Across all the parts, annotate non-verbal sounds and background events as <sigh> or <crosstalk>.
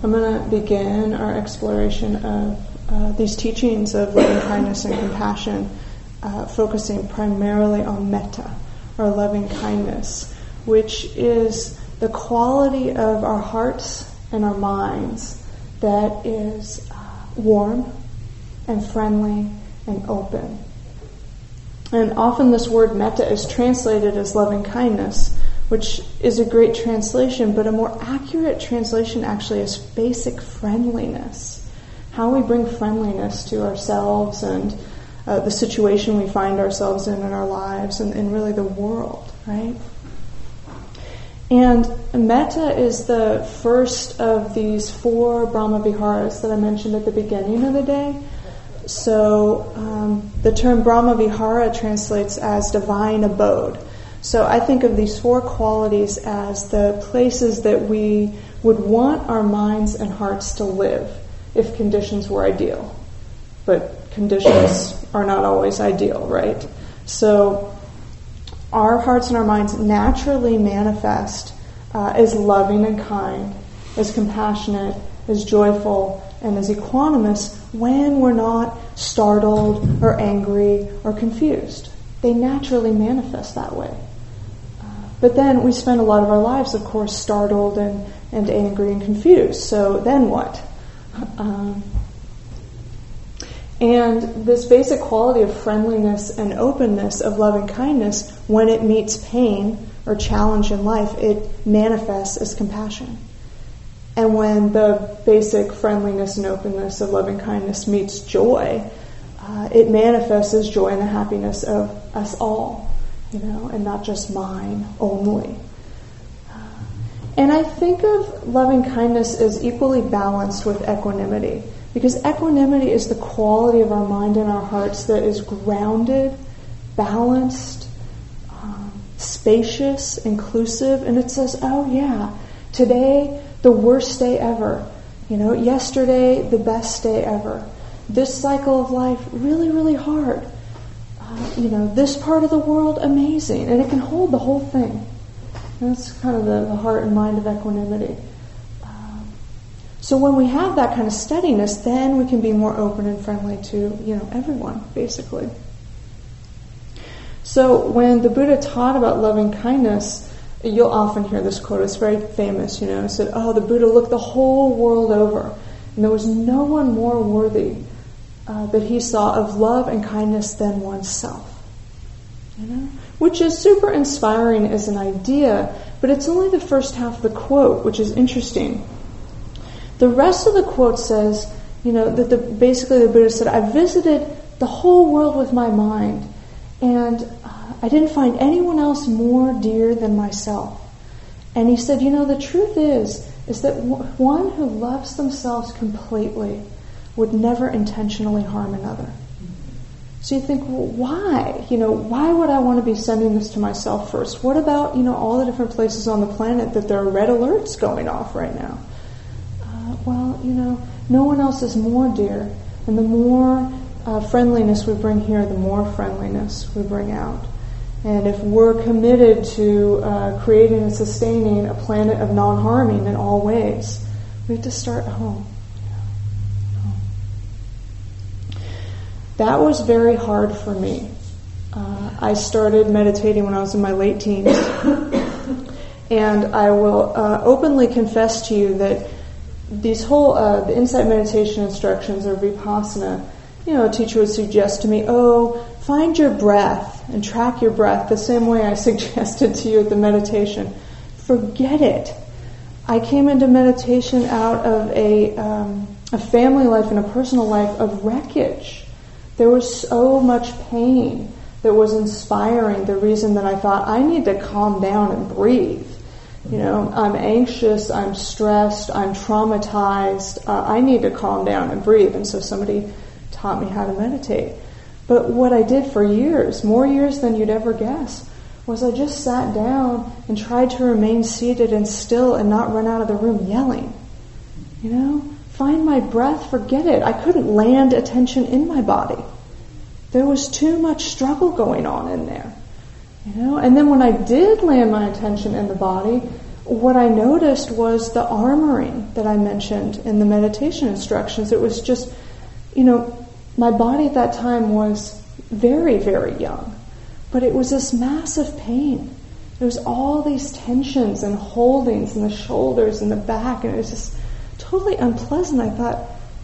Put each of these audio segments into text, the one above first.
I'm going to begin our exploration of uh, these teachings of loving kindness and compassion, uh, focusing primarily on metta, or loving kindness, which is the quality of our hearts and our minds that is uh, warm and friendly and open. And often this word metta is translated as loving kindness, which is a great translation, but a more accurate translation actually is basic friendliness. How we bring friendliness to ourselves and uh, the situation we find ourselves in in our lives and, and really the world, right? And metta is the first of these four Brahma Viharas that I mentioned at the beginning of the day. So um, the term Brahma Vihara translates as divine abode. So I think of these four qualities as the places that we would want our minds and hearts to live if conditions were ideal. But conditions are not always ideal, right? So our hearts and our minds naturally manifest uh, as loving and kind, as compassionate, as joyful, and as equanimous when we're not startled or angry or confused. They naturally manifest that way. But then we spend a lot of our lives, of course, startled and, and angry and confused. So then what? Um, and this basic quality of friendliness and openness, of loving kindness, when it meets pain or challenge in life, it manifests as compassion. And when the basic friendliness and openness of loving kindness meets joy, uh, it manifests as joy and the happiness of us all, you know, and not just mine only. And I think of loving kindness as equally balanced with equanimity, because equanimity is the quality of our mind and our hearts that is grounded, balanced, um, spacious, inclusive, and it says, oh yeah, today the worst day ever. You know, yesterday, the best day ever. This cycle of life, really, really hard. You know, this part of the world, amazing. And it can hold the whole thing. That's kind of the, the heart and mind of equanimity. Um, so when we have that kind of steadiness, then we can be more open and friendly to, you know, everyone, basically. So when the Buddha taught about loving kindness, You'll often hear this quote. It's very famous, you know. It said, "Oh, the Buddha looked the whole world over, and there was no one more worthy uh, that he saw of love and kindness than oneself." You know, which is super inspiring as an idea, but it's only the first half of the quote, which is interesting. The rest of the quote says, you know, that the, basically the Buddha said, "I visited the whole world with my mind, and." Uh, I didn't find anyone else more dear than myself. And he said, you know, the truth is, is that one who loves themselves completely would never intentionally harm another. So you think, well, why? You know, why would I want to be sending this to myself first? What about, you know, all the different places on the planet that there are red alerts going off right now? Uh, well, you know, no one else is more dear. And the more uh, friendliness we bring here, the more friendliness we bring out. And if we're committed to uh, creating and sustaining a planet of non harming in all ways, we have to start at home. That was very hard for me. Uh, I started meditating when I was in my late teens. and I will uh, openly confess to you that these whole uh, the insight meditation instructions or vipassana, you know, a teacher would suggest to me, oh, find your breath and track your breath the same way I <laughs> suggested to you at the meditation. Forget it. I came into meditation out of a, um, a family life and a personal life of wreckage. There was so much pain that was inspiring the reason that I thought I need to calm down and breathe. You know, I'm anxious, I'm stressed, I'm traumatized. Uh, I need to calm down and breathe. And so somebody taught me how to meditate. But what I did for years, more years than you'd ever guess, was I just sat down and tried to remain seated and still and not run out of the room yelling. You know, find my breath, forget it. I couldn't land attention in my body. There was too much struggle going on in there. You know, and then when I did land my attention in the body, what I noticed was the armoring that I mentioned in the meditation instructions. It was just, you know, my body at that time was very, very young, but it was this massive pain. There was all these tensions and holdings in the shoulders and the back, and it was just totally unpleasant. I thought,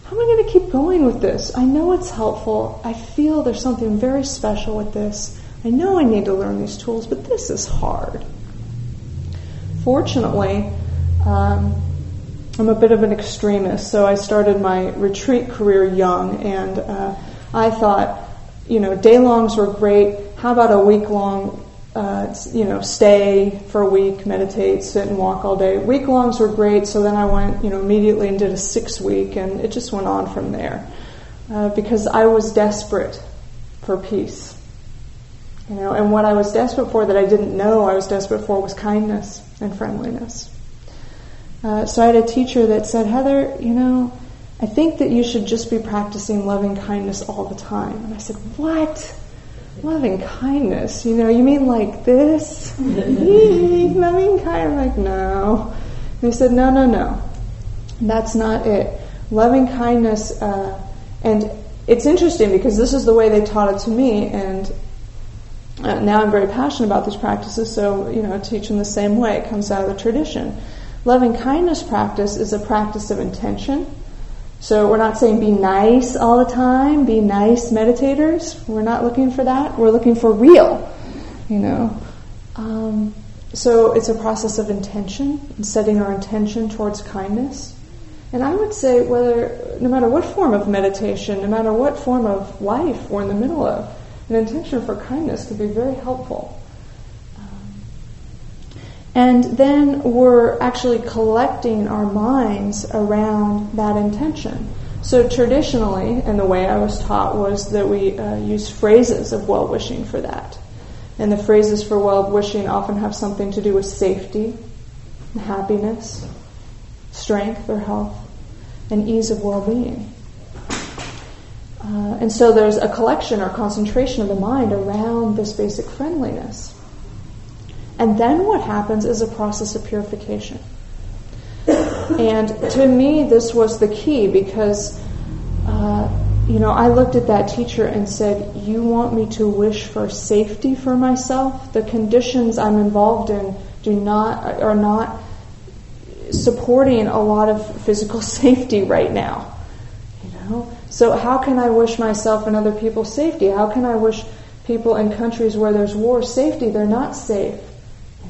how am I going to keep going with this? I know it's helpful. I feel there's something very special with this. I know I need to learn these tools, but this is hard fortunately, um, I'm a bit of an extremist, so I started my retreat career young, and uh, I thought, you know, day longs were great. How about a week long, uh, you know, stay for a week, meditate, sit and walk all day? Week longs were great, so then I went, you know, immediately and did a six week, and it just went on from there uh, because I was desperate for peace. You know, and what I was desperate for that I didn't know I was desperate for was kindness and friendliness. Uh, so I had a teacher that said, Heather, you know, I think that you should just be practicing loving kindness all the time. And I said, What? Loving kindness? You know, you mean like this? <laughs> loving kindness? I'm like, no. And he said, No, no, no. That's not it. Loving kindness, uh, and it's interesting because this is the way they taught it to me, and uh, now I'm very passionate about these practices, so you know, teach in the same way. It comes out of the tradition. Loving kindness practice is a practice of intention. So we're not saying be nice all the time, be nice meditators. We're not looking for that. We're looking for real, you know. Um, so it's a process of intention and setting our intention towards kindness. And I would say whether, no matter what form of meditation, no matter what form of life we're in the middle of, an intention for kindness could be very helpful. And then we're actually collecting our minds around that intention. So traditionally, and the way I was taught was that we uh, use phrases of well wishing for that. And the phrases for well wishing often have something to do with safety, happiness, strength or health, and ease of well being. Uh, and so there's a collection or concentration of the mind around this basic friendliness. And then what happens is a process of purification. and to me, this was the key because, uh, you know, I looked at that teacher and said, You want me to wish for safety for myself? The conditions I'm involved in do not, are not supporting a lot of physical <laughs> safety right now. You know? So how can I wish myself and other people safety? How can I wish people in countries where there's war safety? They're not safe.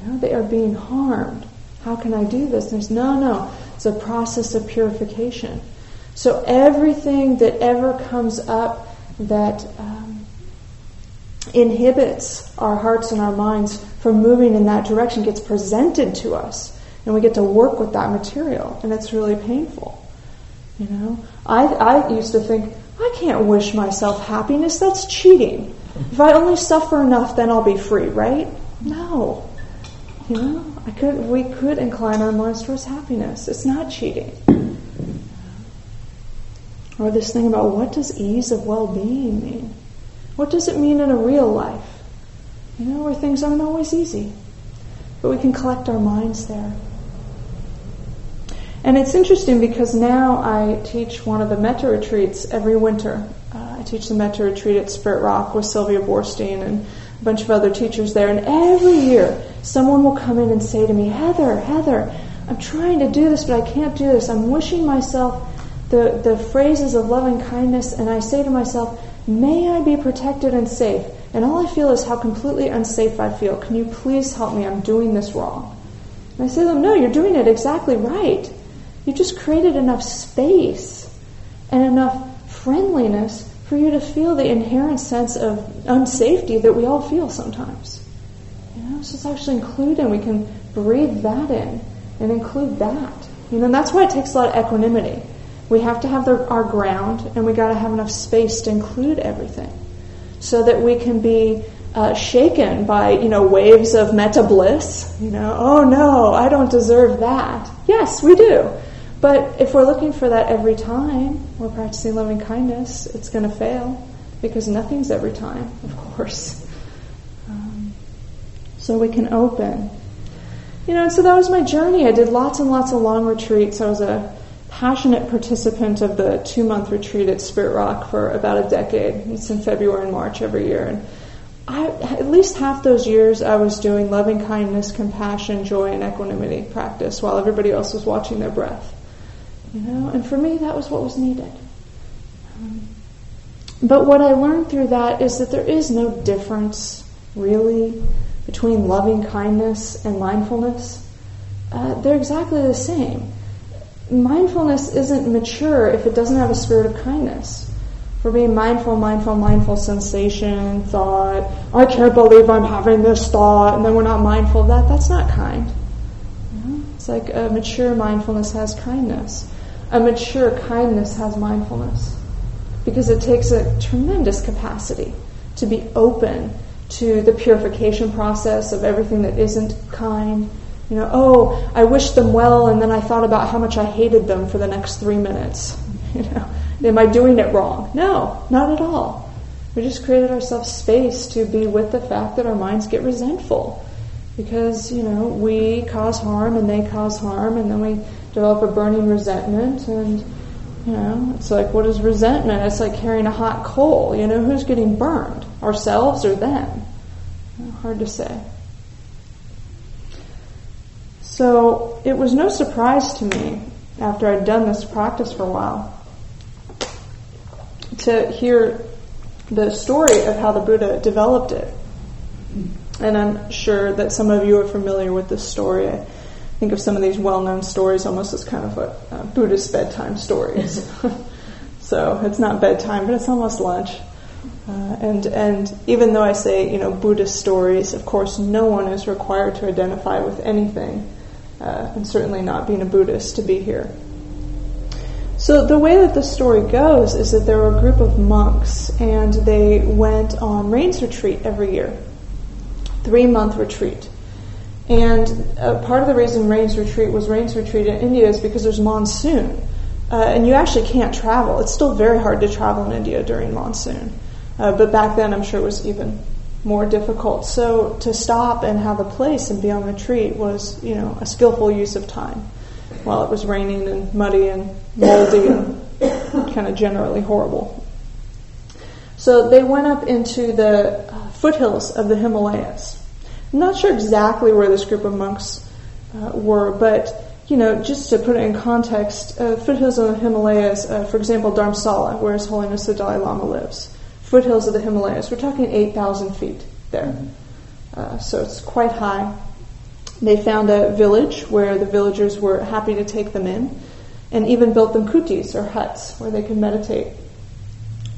Know, they are being harmed. How can I do this? There's no, no. It's a process of purification. So everything that ever comes up that um, inhibits our hearts and our minds from moving in that direction gets presented to us, and we get to work with that material, and it's really painful. You know, I, I used to think, I can't wish myself happiness. That's cheating. If I only suffer enough, then I'll be free, right? No. You know, I could, we could incline our minds towards happiness. It's not cheating. Or this thing about what does ease of well-being mean? What does it mean in a real life? You know, where things aren't always easy. But we can collect our minds there. And it's interesting because now I teach one of the metta retreats every winter. Uh, I teach the metta retreat at Spirit Rock with Sylvia Boorstein and a bunch of other teachers there. And every year, someone will come in and say to me, Heather, Heather, I'm trying to do this, but I can't do this. I'm wishing myself the, the phrases of loving kindness, and I say to myself, May I be protected and safe. And all I feel is how completely unsafe I feel. Can you please help me? I'm doing this wrong. And I say to them, No, you're doing it exactly right. You just created enough space and enough friendliness for you to feel the inherent sense of unsafety that we all feel sometimes. You know, so it's actually included. We can breathe that in and include that. You know, and that's why it takes a lot of equanimity. We have to have the, our ground, and we got to have enough space to include everything, so that we can be uh, shaken by you know waves of metta bliss. You know, oh no, I don't deserve that. Yes, we do. But if we're looking for that every time we're practicing loving kindness, it's going to fail because nothing's every time, of course. Um, so we can open. You know, and so that was my journey. I did lots and lots of long retreats. I was a passionate participant of the two month retreat at Spirit Rock for about a decade. It's in February and March every year. And I, at least half those years, I was doing loving kindness, compassion, joy, and equanimity practice while everybody else was watching their breath. You know, and for me, that was what was needed. Um, but what I learned through that is that there is no difference, really, between loving kindness and mindfulness. Uh, they're exactly the same. Mindfulness isn't mature if it doesn't have a spirit of kindness. For being mindful, mindful, mindful sensation, thought, I can't believe I'm having this thought, and then we're not mindful of that, that's not kind. You know? It's like a mature mindfulness has kindness. A mature kindness has mindfulness. Because it takes a tremendous capacity to be open to the purification process of everything that isn't kind. You know, oh, I wish them well, and then I thought about how much I hated them for the next three minutes. <laughs> You know, Am I doing it wrong? No, not at all. We just created ourselves space to be with the fact that our minds get resentful because, you know, we cause harm and they cause harm and then we develop a burning resentment and, you know, it's like, what is resentment? It's like carrying a hot coal. You know, who's getting burned? Ourselves or them? Hard to say. So it was no surprise to me after I'd done this practice for a while to hear the story of how the Buddha developed it. And I'm sure that some of you are familiar with this story. I think of some of these well known stories almost as kind of a uh, Buddhist bedtime stories. <laughs> <laughs> so it's not bedtime, but it's almost lunch. Uh, and and even though I say you know Buddhist stories, of course, no one is required to identify with anything, uh, and certainly not being a Buddhist to be here. So the way that the story goes is that there were a group of monks and they went on rains retreat every year, three month retreat. And uh, part of the reason rains retreat was rains retreat in India is because there's monsoon. Uh, and you actually can't travel. It's still very hard to travel in India during monsoon. Uh, but back then, I'm sure it was even more difficult. So to stop and have a place and be on retreat was, you know, a skillful use of time while it was raining and muddy and moldy and kind of generally horrible. So they went up into the uh, foothills of the Himalayas. I'm not sure exactly where this group of monks uh, were, but you know, just to put it in context, uh, foothills of the Himalayas, uh, for example, Dharamsala, where His Holiness the Dalai Lama lives, foothills of the Himalayas, we're talking 8,000 feet there. Uh, so it's quite high. They found a village where the villagers were happy to take them in and even built them kutis or huts where they could meditate.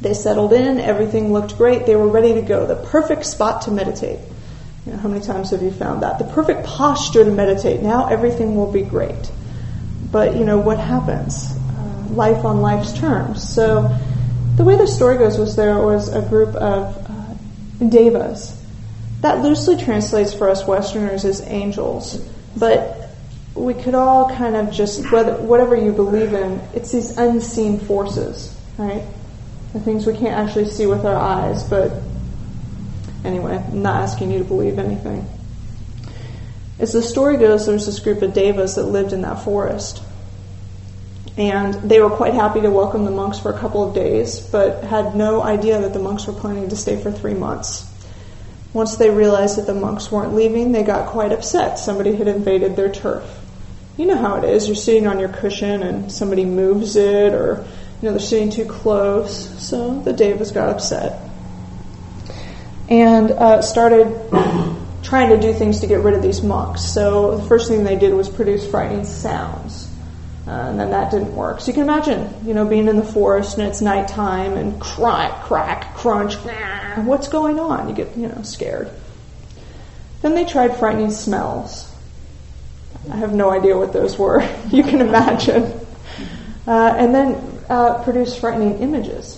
They settled in, everything looked great, they were ready to go. The perfect spot to meditate. You know, how many times have you found that? The perfect posture to meditate. Now everything will be great. But, you know, what happens? Uh, life on life's terms. So, the way the story goes was there was a group of uh, devas that loosely translates for us Westerners as angels, but we could all kind of just, whether, whatever you believe in, it's these unseen forces, right? The things we can't actually see with our eyes, but anyway, I'm not asking you to believe anything. As the story goes, there's this group of devas that lived in that forest. And they were quite happy to welcome the monks for a couple of days, but had no idea that the monks were planning to stay for three months. Once they realized that the monks weren't leaving, they got quite upset. Somebody had invaded their turf. You know how it is. You're sitting on your cushion and somebody moves it, or you know they're sitting too close. So the Devas got upset and uh, started trying to do things to get rid of these monks. So the first thing they did was produce frightening sounds. Uh, and then that didn't work. So you can imagine, you know, being in the forest and it's nighttime and crack, crack, crunch, what's going on? You get, you know, scared. Then they tried frightening smells. I have no idea what those were. <laughs> you can imagine. Uh, and then uh, produced frightening images.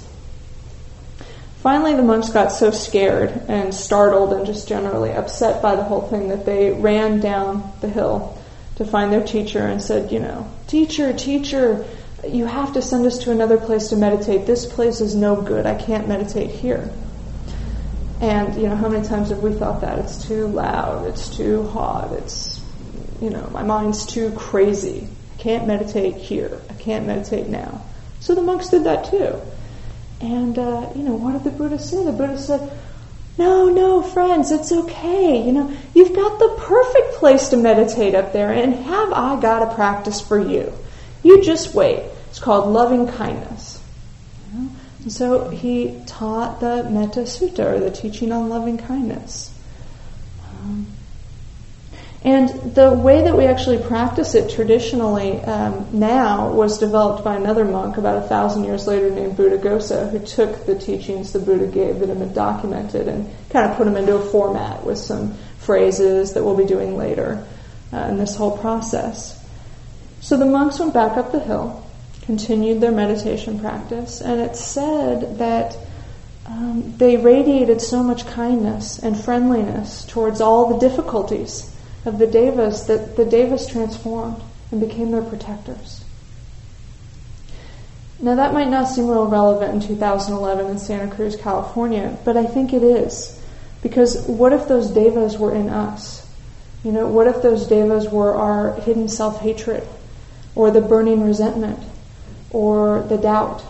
Finally, the monks got so scared and startled and just generally upset by the whole thing that they ran down the hill to find their teacher and said, you know, teacher, teacher, you have to send us to another place to meditate. This place is no good. I can't meditate here. And, you know, how many times have we thought that? It's too loud, it's too hot, it's you know, my mind's too crazy. I can't meditate here. I can't meditate now. So the monks did that too. And, uh, you know, what did the Buddha say? The Buddha said, no, no, friends, it's okay. You know, you've got the perfect place to meditate up there, and have I got a practice for you? You just wait. It's called loving kindness. You know? And so he taught the Metta Sutta, or the teaching on loving kindness. Um, and the way that we actually practice it traditionally um, now was developed by another monk about a thousand years later named Buddhaghosa, who took the teachings the Buddha gave that had been documented and kind of put them into a format with some phrases that we'll be doing later uh, in this whole process. So the monks went back up the hill, continued their meditation practice, and it's said that um, they radiated so much kindness and friendliness towards all the difficulties of the devas that the devas transformed and became their protectors. Now, that might not seem real relevant in 2011 in Santa Cruz, California, but I think it is. Because what if those devas were in us? You know, what if those devas were our hidden self hatred, or the burning resentment, or the doubt?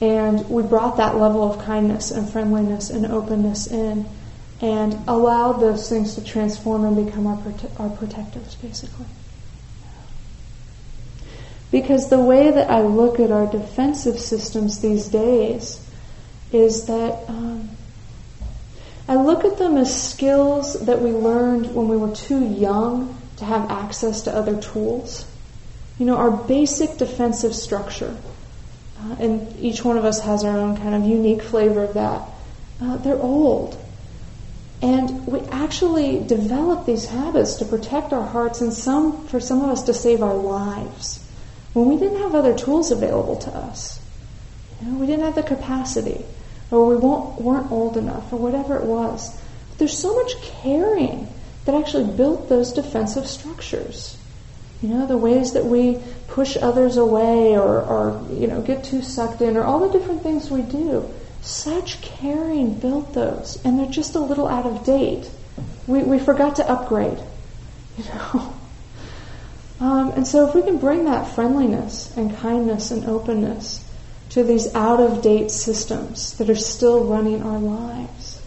And we brought that level of kindness and friendliness and openness in and allow those things to transform and become our, prote- our protectors, basically. Because the way that I look at our defensive systems these days is that um, I look at them as skills that we learned when we were too young to have access to other tools. You know, our basic defensive structure, uh, and each one of us has our own kind of unique flavor of that. Uh, they're old. And we actually develop these habits to protect our hearts and some, for some of us, to save our lives when we didn't have other tools available to us. You know, we didn't have the capacity, or we weren't old enough, or whatever it was. But there's so much caring that actually built those defensive structures. You know, the ways that we push others away or, or, you know, get too sucked in or all the different things we do. Such caring built those, and they're just a little out of date. We, we forgot to upgrade, you know. <laughs> Um, and so, if we can bring that friendliness and kindness and openness to these out of date systems that are still running our lives,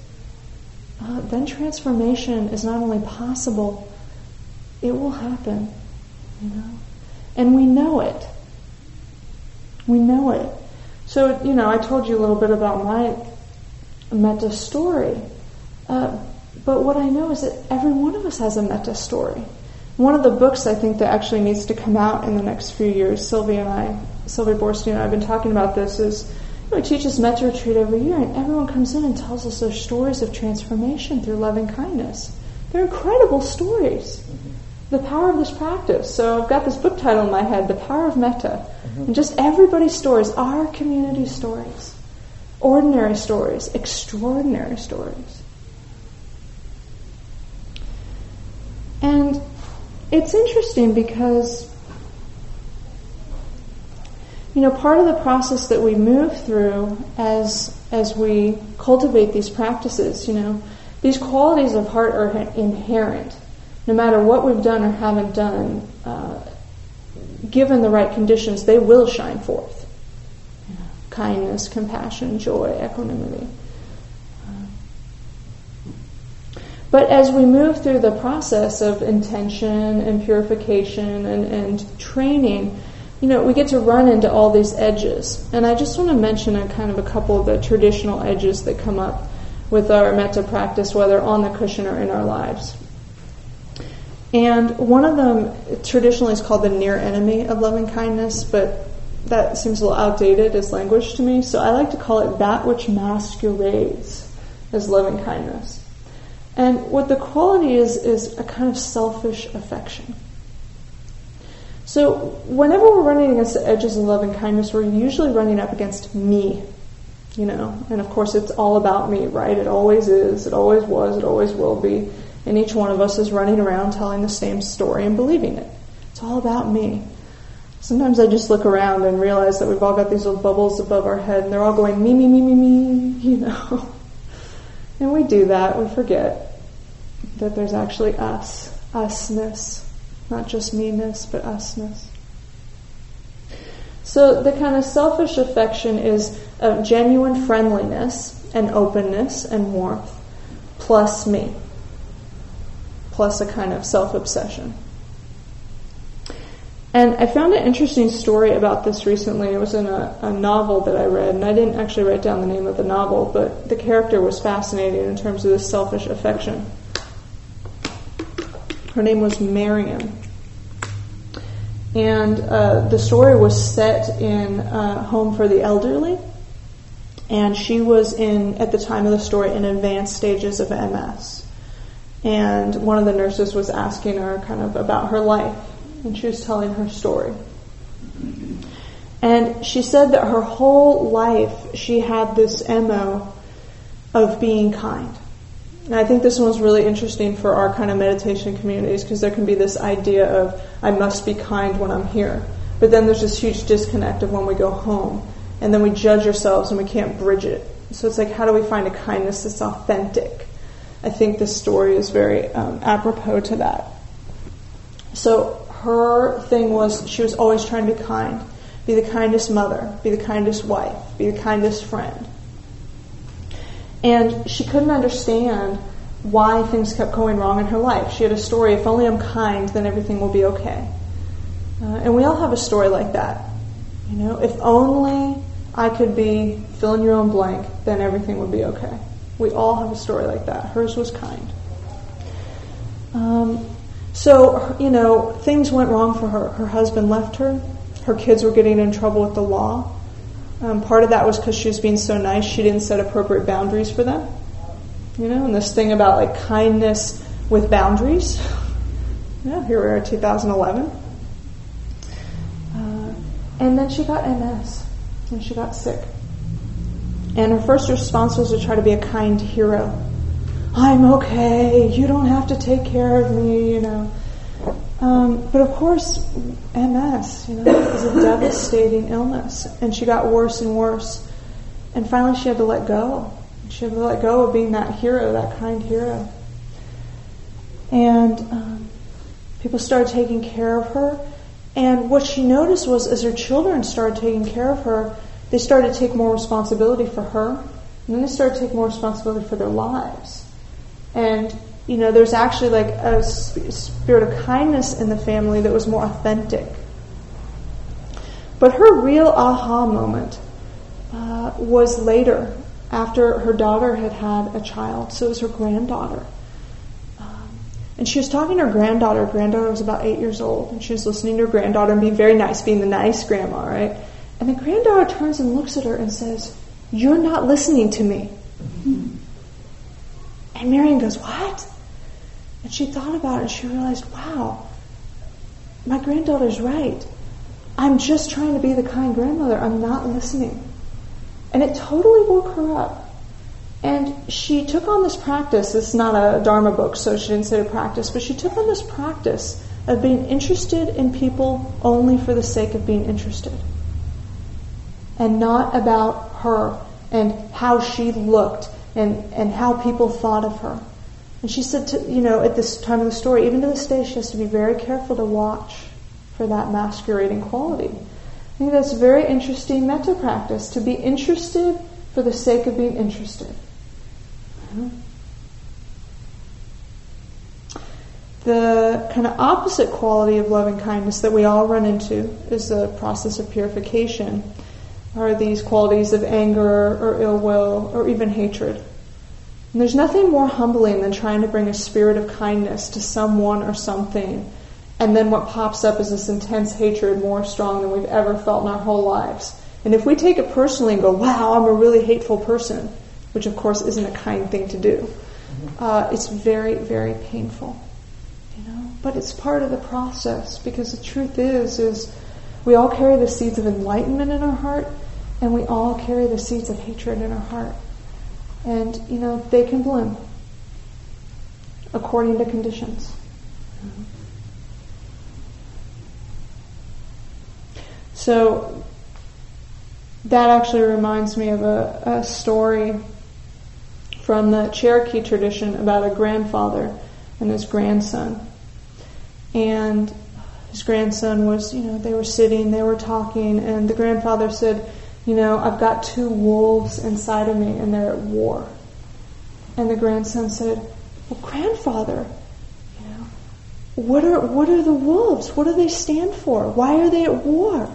uh, then transformation is not only possible, it will happen, you know. And we know it. We know it. So, you know, I told you a little bit about my metta story. Uh, but what I know is that every one of us has a metta story. One of the books I think that actually needs to come out in the next few years, Sylvia and I, Sylvia Boorstein and I have been talking about this, is you know, we teach this metta retreat every year, and everyone comes in and tells us their stories of transformation through loving kindness. They're incredible stories the power of this practice. So I've got this book title in my head, The Power of Metta. Mm-hmm. And just everybody's stories, our community stories, ordinary stories, extraordinary stories. And it's interesting because, you know, part of the process that we move through as, as we cultivate these practices, you know, these qualities of heart are inherent no matter what we've done or haven't done, uh, given the right conditions, they will shine forth. Kindness, compassion, joy, equanimity. But as we move through the process of intention and purification and, and training, you know, we get to run into all these edges. And I just want to mention a kind of a couple of the traditional edges that come up with our metta practice, whether on the cushion or in our lives. And one of them traditionally is called the near enemy of loving kindness, but that seems a little outdated as language to me. So I like to call it that which masquerades as loving kindness. And what the quality is, is a kind of selfish affection. So whenever we're running against the edges of loving kindness, we're usually running up against me, you know. And of course, it's all about me, right? It always is. It always was. It always will be. And each one of us is running around telling the same story and believing it. It's all about me. Sometimes I just look around and realize that we've all got these little bubbles above our head and they're all going me, me, me, me, me, <laughs> you know. And we do that. We forget that there's actually us, usness. not just me-ness, but us-ness. So the kind of selfish affection is of genuine friendliness and openness and warmth, plus me, plus a kind of self-obsession. And I found an interesting story about this recently. It was in a, a, novel that I read, and I didn't actually write down the name of the novel, but the character was fascinating in terms of this selfish affection. Her name was Marion. And uh, the story was set in a home for the elderly, and she was in, at the time of the story, in advanced stages of MS. And one of the nurses was asking her kind of about her life and she was telling her story. And she said that her whole life she had this MO of being kind. And I think this one's really interesting for our kind of meditation communities because there can be this idea of, I must be kind when I'm here. But then there's this huge disconnect of when we go home. And then we judge ourselves and we can't bridge it. So it's like, how do we find a kindness that's authentic? I think this story is very um, apropos to that. So her thing was she was always trying to be kind, be the kindest mother, be the kindest wife, be the kindest friend. And she couldn't understand why things kept going wrong in her life. She had a story if only I'm kind, then everything will be okay. Uh, and we all have a story like that. You know, if only I could be fill in your own blank, then everything would be okay. We all have a story like that. Hers was kind. Um, so, you know, things went wrong for her. Her husband left her. Her kids were getting in trouble with the law. Um, part of that was because she was being so nice, she didn't set appropriate boundaries for them. You know, and this thing about like kindness with boundaries. <laughs> yeah, here we are, 2011. Uh, and then she got MS, and she got sick. And her first response was to try to be a kind hero I'm okay, you don't have to take care of me, you know. Um, but of course, MS, you know, is a devastating illness, and she got worse and worse. And finally, she had to let go. She had to let go of being that hero, that kind hero. And um, people started taking care of her. And what she noticed was, as her children started taking care of her, they started to take more responsibility for her, and then they started to take more responsibility for their lives. And, you know, there's actually like a spirit of kindness in the family that was more authentic. But her real aha moment uh, was later, after her daughter had had a child. So it was her granddaughter. Um, and she was talking to her granddaughter. Her granddaughter was about eight years old. And she was listening to her granddaughter and being very nice, being the nice grandma, right? And the granddaughter turns and looks at her and says, You're not listening to me. And Marion goes, What? And she thought about it and she realized, wow, my granddaughter's right. I'm just trying to be the kind grandmother. I'm not listening. And it totally woke her up. And she took on this practice. It's not a Dharma book, so she didn't say to practice, but she took on this practice of being interested in people only for the sake of being interested. And not about her and how she looked and, and how people thought of her. And she said, to, you know, at this time of the story, even to this day, she has to be very careful to watch for that masquerading quality. I think that's a very interesting metta practice, to be interested for the sake of being interested. Mm-hmm. The kind of opposite quality of loving kindness that we all run into is the process of purification are these qualities of anger or ill will or even hatred. And there's nothing more humbling than trying to bring a spirit of kindness to someone or something, and then what pops up is this intense hatred more strong than we've ever felt in our whole lives. And if we take it personally and go, wow, I'm a really hateful person, which of course isn't a kind thing to do, uh, it's very, very painful. You know? But it's part of the process because the truth is, is we all carry the seeds of enlightenment in our heart, and we all carry the seeds of hatred in our heart. And, you know, they can bloom according to conditions. So, that actually reminds me of a, a story from the Cherokee tradition about a grandfather and his grandson. and his grandson was, you know, they were sitting, they were talking, and the grandfather said, you know, I've got two wolves inside of me and they're at war. And the grandson said, well, grandfather, you know, what are, what are the wolves? What do they stand for? Why are they at war?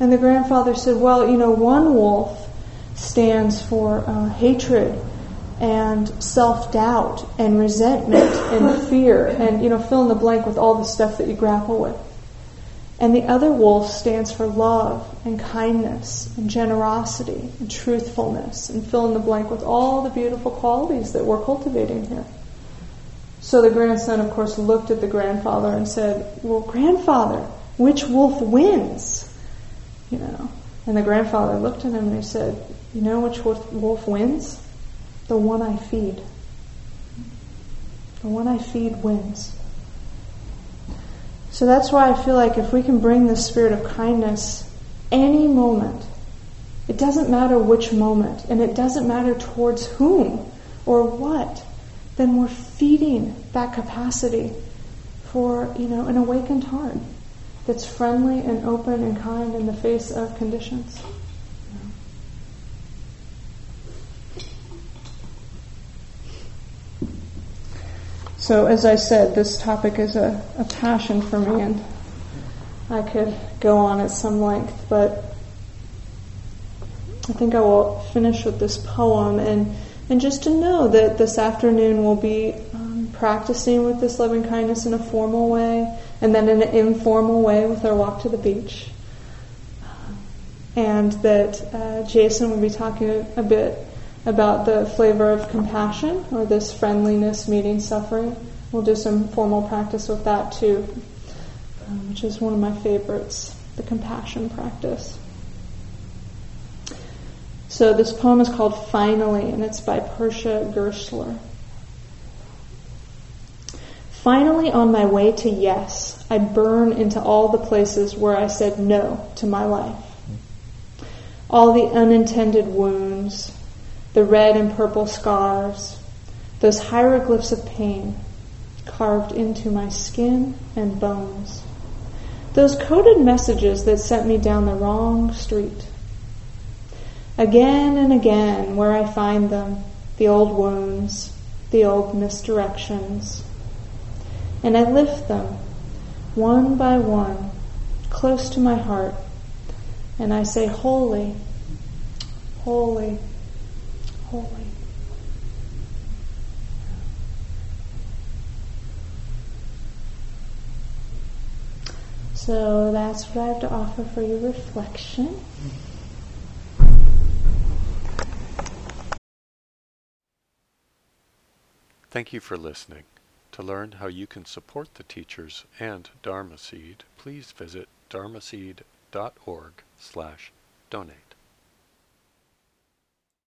And the grandfather said, well, you know, one wolf stands for uh, hatred and self-doubt and resentment and fear and, you know, fill in the blank with all the stuff that you grapple with. And the other wolf stands for love and kindness and generosity and truthfulness and fill in the blank with all the beautiful qualities that we're cultivating here. So the grandson, of course, looked at the grandfather and said, Well, grandfather, which wolf wins? You know. And the grandfather looked at him and he said, You know which wolf wins? The one I feed. The one I feed wins. So that's why I feel like if we can bring the spirit of kindness any moment, it doesn't matter which moment, and it doesn't matter towards whom or what, then we're feeding that capacity for, you know, an awakened heart that's friendly and open and kind in the face of conditions. So, as I said, this topic is a, a passion for me, and I could go on at some length, but I think I will finish with this poem and, and just to know that this afternoon we'll be um, practicing with this loving kindness in a formal way and then in an informal way with our walk to the beach. And that uh, Jason will be talking a, a bit about the flavor of compassion or this friendliness meeting suffering. We'll do some formal practice with that too, um, which is one of my favorites, the compassion practice. So this poem is called Finally, and it's by Persia Gerstler. Finally, on my way to yes, I burn into all the places where I said no to my life. All the unintended wounds, the red and purple scars, those hieroglyphs of pain carved into my skin and bones. Those coded messages that sent me down the wrong street. Again and again, where I find them, the old wounds, the old misdirections. And I lift them, one by one, close to my heart, and I say, Holy, holy, holy. So that's what I have to offer for your reflection. Thank you for listening. To learn how you can support the teachers and Dharma Seed, please visit dharma dharmaseed.org slash donate.